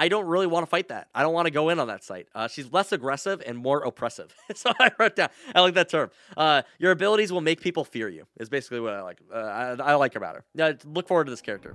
I don't really want to fight that. I don't want to go in on that site. Uh, she's less aggressive and more oppressive. so I wrote down. I like that term. Uh, your abilities will make people fear you. Is basically what I like. Uh, I, I like about her. Yeah, look forward to this character.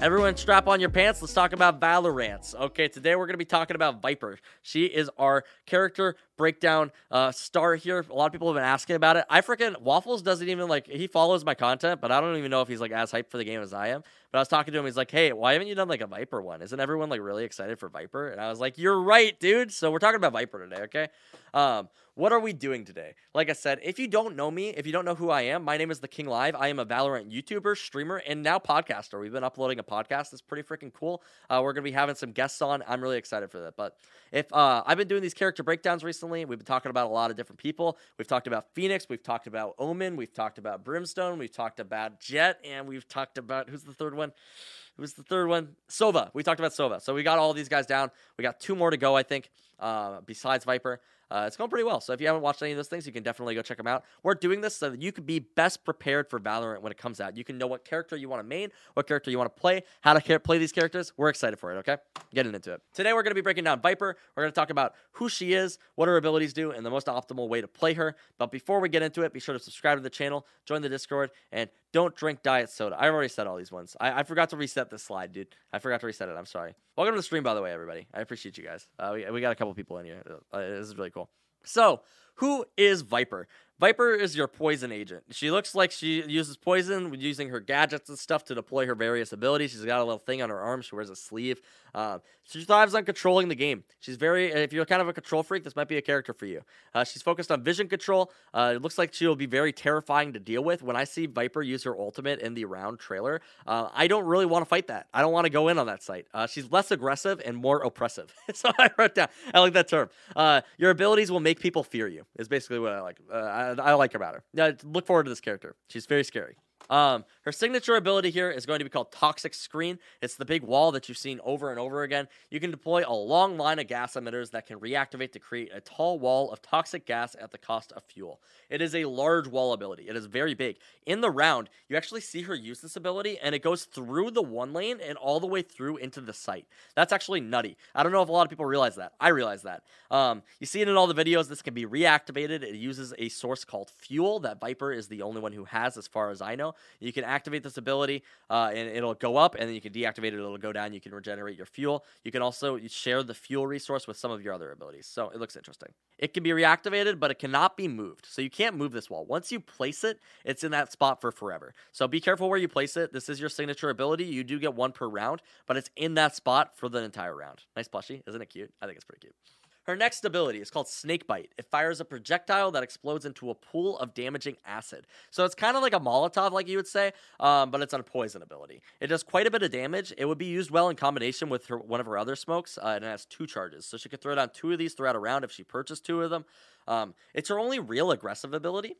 Everyone, strap on your pants. Let's talk about Valorant. Okay, today we're going to be talking about Viper. She is our character breakdown uh, star here. A lot of people have been asking about it. I freaking Waffles doesn't even like he follows my content, but I don't even know if he's like as hyped for the game as I am. But I was talking to him. He's like, "Hey, why haven't you done like a Viper one? Isn't everyone like really excited for Viper?" And I was like, "You're right, dude." So we're talking about Viper today. Okay. Um, what are we doing today? Like I said, if you don't know me, if you don't know who I am, my name is The King Live. I am a Valorant YouTuber, streamer, and now podcaster. We've been uploading a podcast that's pretty freaking cool. Uh, we're gonna be having some guests on. I'm really excited for that. But if uh, I've been doing these character breakdowns recently, we've been talking about a lot of different people. We've talked about Phoenix, we've talked about Omen, we've talked about Brimstone, we've talked about Jett. and we've talked about who's the third one? Who's the third one? Sova. We talked about Sova. So we got all these guys down. We got two more to go, I think, uh, besides Viper. Uh, it's going pretty well. So if you haven't watched any of those things, you can definitely go check them out. We're doing this so that you can be best prepared for Valorant when it comes out. You can know what character you want to main, what character you want to play, how to play these characters. We're excited for it, okay? Getting into it. Today, we're going to be breaking down Viper. We're going to talk about who she is, what her abilities do, and the most optimal way to play her. But before we get into it, be sure to subscribe to the channel, join the Discord, and don't drink diet soda. I already said all these ones. I, I forgot to reset this slide, dude. I forgot to reset it. I'm sorry. Welcome to the stream, by the way, everybody. I appreciate you guys. Uh, we, we got a couple people in here. Uh, this is really cool. So, who is Viper? Viper is your poison agent. She looks like she uses poison using her gadgets and stuff to deploy her various abilities. She's got a little thing on her arm. She wears a sleeve. Uh, she thrives on controlling the game. She's very, if you're kind of a control freak, this might be a character for you. Uh, she's focused on vision control. Uh, it looks like she will be very terrifying to deal with. When I see Viper use her ultimate in the round trailer, uh, I don't really want to fight that. I don't want to go in on that site. Uh, she's less aggressive and more oppressive. so I wrote down, I like that term. Uh, your abilities will make people fear you, is basically what I like. Uh, I, I like about her. Yeah, look forward to this character. She's very scary. Um, her signature ability here is going to be called Toxic Screen. It's the big wall that you've seen over and over again. You can deploy a long line of gas emitters that can reactivate to create a tall wall of toxic gas at the cost of fuel. It is a large wall ability. It is very big. In the round, you actually see her use this ability, and it goes through the one lane and all the way through into the site. That's actually nutty. I don't know if a lot of people realize that. I realize that. Um, you see it in all the videos. This can be reactivated. It uses a source called fuel that Viper is the only one who has, as far as I know. You can activate this ability uh, and it'll go up, and then you can deactivate it, it'll go down. You can regenerate your fuel. You can also share the fuel resource with some of your other abilities. So it looks interesting. It can be reactivated, but it cannot be moved. So you can't move this wall. Once you place it, it's in that spot for forever. So be careful where you place it. This is your signature ability. You do get one per round, but it's in that spot for the entire round. Nice plushie. Isn't it cute? I think it's pretty cute. Her next ability is called Snake Bite. It fires a projectile that explodes into a pool of damaging acid. So it's kind of like a Molotov, like you would say, um, but it's on a poison ability. It does quite a bit of damage. It would be used well in combination with her, one of her other smokes, uh, and it has two charges. So she could throw down two of these throughout a round if she purchased two of them. Um, it's her only real aggressive ability.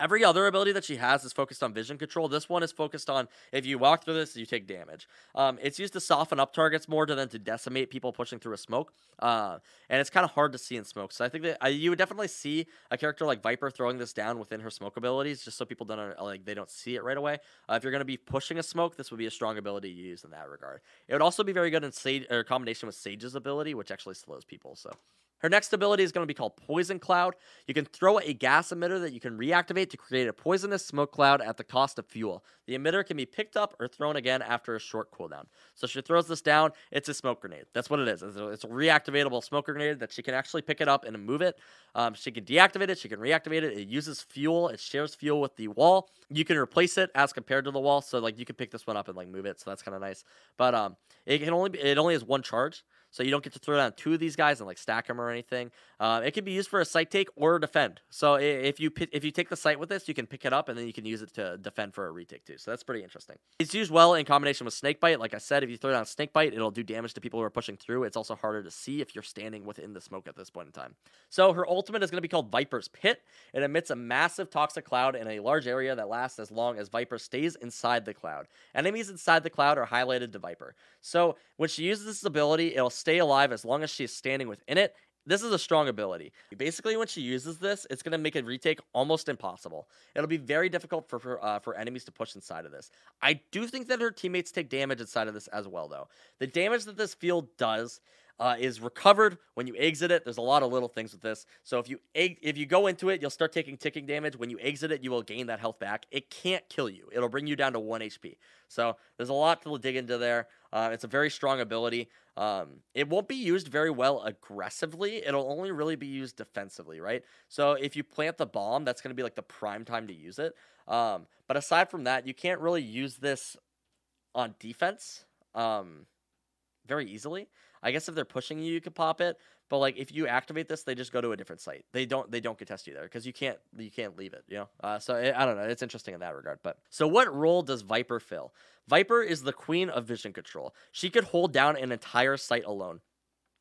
Every other ability that she has is focused on vision control. This one is focused on if you walk through this, you take damage. Um, it's used to soften up targets more than to decimate people pushing through a smoke. Uh, and it's kind of hard to see in smoke. So I think that uh, you would definitely see a character like Viper throwing this down within her smoke abilities, just so people don't like they don't see it right away. Uh, if you're going to be pushing a smoke, this would be a strong ability to use in that regard. It would also be very good in Sage combination with Sage's ability, which actually slows people. So. Her next ability is going to be called Poison Cloud. You can throw a gas emitter that you can reactivate to create a poisonous smoke cloud at the cost of fuel. The emitter can be picked up or thrown again after a short cooldown. So she throws this down, it's a smoke grenade. That's what it is. It's a, reactivatable smoke grenade that she can actually pick it up and move it. Um, she can deactivate it, she can reactivate it. It uses fuel, it shares fuel with the wall. You can replace it as compared to the wall. So like you can pick this one up and like move it. So that's kind of nice. But um, it can only be, it only has one charge so you don't get to throw down two of these guys and like stack them or anything. Uh, it can be used for a site take or defend. So if you if you take the site with this, you can pick it up and then you can use it to defend for a retake too. So that's pretty interesting. It's used well in combination with snake bite. Like I said, if you throw down snake bite, it'll do damage to people who are pushing through. It's also harder to see if you're standing within the smoke at this point in time. So her ultimate is going to be called Viper's Pit. It emits a massive toxic cloud in a large area that lasts as long as Viper stays inside the cloud. Enemies inside the cloud are highlighted to Viper. So when she uses this ability, it'll stay alive as long as she is standing within it This is a strong ability. Basically, when she uses this, it's going to make a retake almost impossible. It'll be very difficult for for, uh, for enemies to push inside of this. I do think that her teammates take damage inside of this as well, though. The damage that this field does uh, is recovered when you exit it. There's a lot of little things with this. So if you if you go into it, you'll start taking ticking damage. When you exit it, you will gain that health back. It can't kill you. It'll bring you down to one HP. So there's a lot to dig into there. Uh, it's a very strong ability. Um, it won't be used very well aggressively. It'll only really be used defensively, right? So if you plant the bomb, that's going to be like the prime time to use it. Um, but aside from that, you can't really use this on defense um, very easily. I guess if they're pushing you, you could pop it. But like if you activate this, they just go to a different site. They don't they don't contest you there because you can't you can't leave it. You know. Uh, so it, I don't know. It's interesting in that regard. But so what role does Viper fill? Viper is the queen of vision control. She could hold down an entire site alone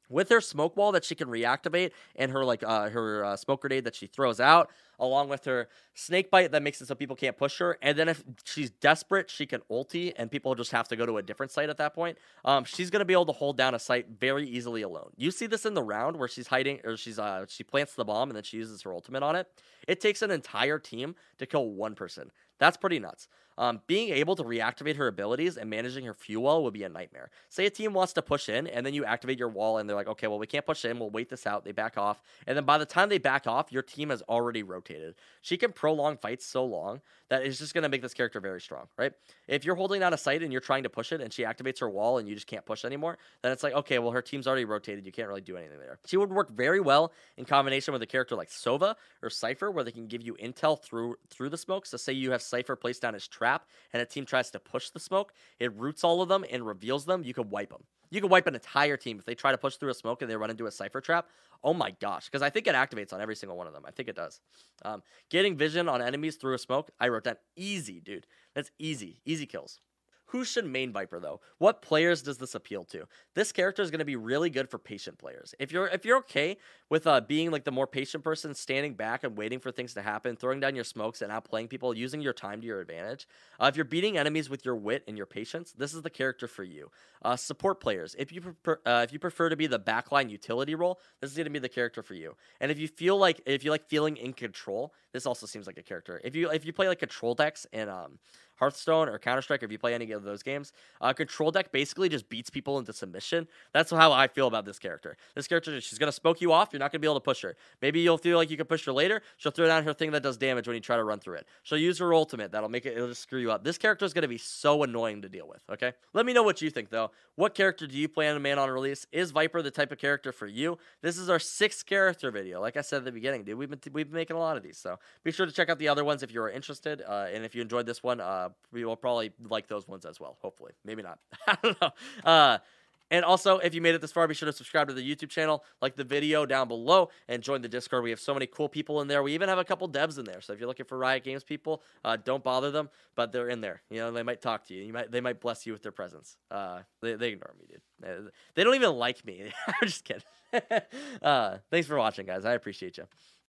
with her smoke wall that she can reactivate and her like uh, her uh, smoke grenade that she throws out along with her snake bite that makes it so people can't push her. And then if she's desperate she can ulti and people just have to go to a different site at that point. Um, she's going to be able to hold down a site very easily alone. You see this in the round where she's hiding or she's uh, she plants the bomb and then she uses her ultimate on it. It takes an entire team to kill one person. That's pretty nuts um, being able to reactivate her abilities and managing her fuel would be a nightmare. Say a team wants to push in, and then you activate your wall, and they're like, okay, well, we can't push in. We'll wait this out. They back off. And then by the time they back off, your team has already rotated. She can prolong fights so long that it's just going to make this character very strong, right? If you're holding down a site and you're trying to push it, and she activates her wall, and you just can't push anymore, then it's like, okay, well, her team's already rotated. You can't really do anything there. She would work very well in combination with a character like Sova or Cypher, where they can give you intel through through the smoke. So say you have Cypher placed down his trap, and a team tries to push the smoke, it roots all of them and reveals them, you could wipe them. You can wipe an entire team if they try to push through a smoke and they run into a Cypher trap. Oh my gosh. Because I think it activates on every single one of them. I think it does. Um, getting vision on enemies through a smoke, I wrote that easy, dude. That's easy. Easy kills. Who should main Viper though? What players does this appeal to? This character is going to be really good for patient players. If you're if you're okay with uh, being like the more patient person, standing back and waiting for things to happen, throwing down your smokes and outplaying people, using your time to your advantage. Uh, if you're beating enemies with your wit and your patience, this is the character for you. Uh, support players, if you uh, if you prefer to be the backline utility role, this is going to be the character for you. And if you feel like if you like feeling in control, this also seems like a character. If you if you play like control decks and um Hearthstone or Counter Strike, if you play any of those games, uh, control deck basically just beats people into submission. That's how I feel about this character. This character, she's gonna smoke you off. You're not gonna be able to push her. Maybe you'll feel like you can push her later. She'll throw down her thing that does damage when you try to run through it. She'll use her ultimate. That'll make it. It'll just screw you up. This character is gonna be so annoying to deal with. Okay. Let me know what you think though. What character do you plan to man on release? Is Viper the type of character for you? This is our sixth character video. Like I said at the beginning, dude, we've been t- we've been making a lot of these. So be sure to check out the other ones if you are interested. Uh, and if you enjoyed this one, uh, we will probably like those ones as well. Hopefully, maybe not. I don't know. Uh, and also, if you made it this far, be sure to subscribe to the YouTube channel, like the video down below, and join the Discord. We have so many cool people in there. We even have a couple devs in there. So if you're looking for Riot Games people, uh, don't bother them, but they're in there. You know, they might talk to you. You might they might bless you with their presence. Uh, they, they ignore me, dude. They don't even like me. I'm just kidding. uh, thanks for watching, guys. I appreciate you.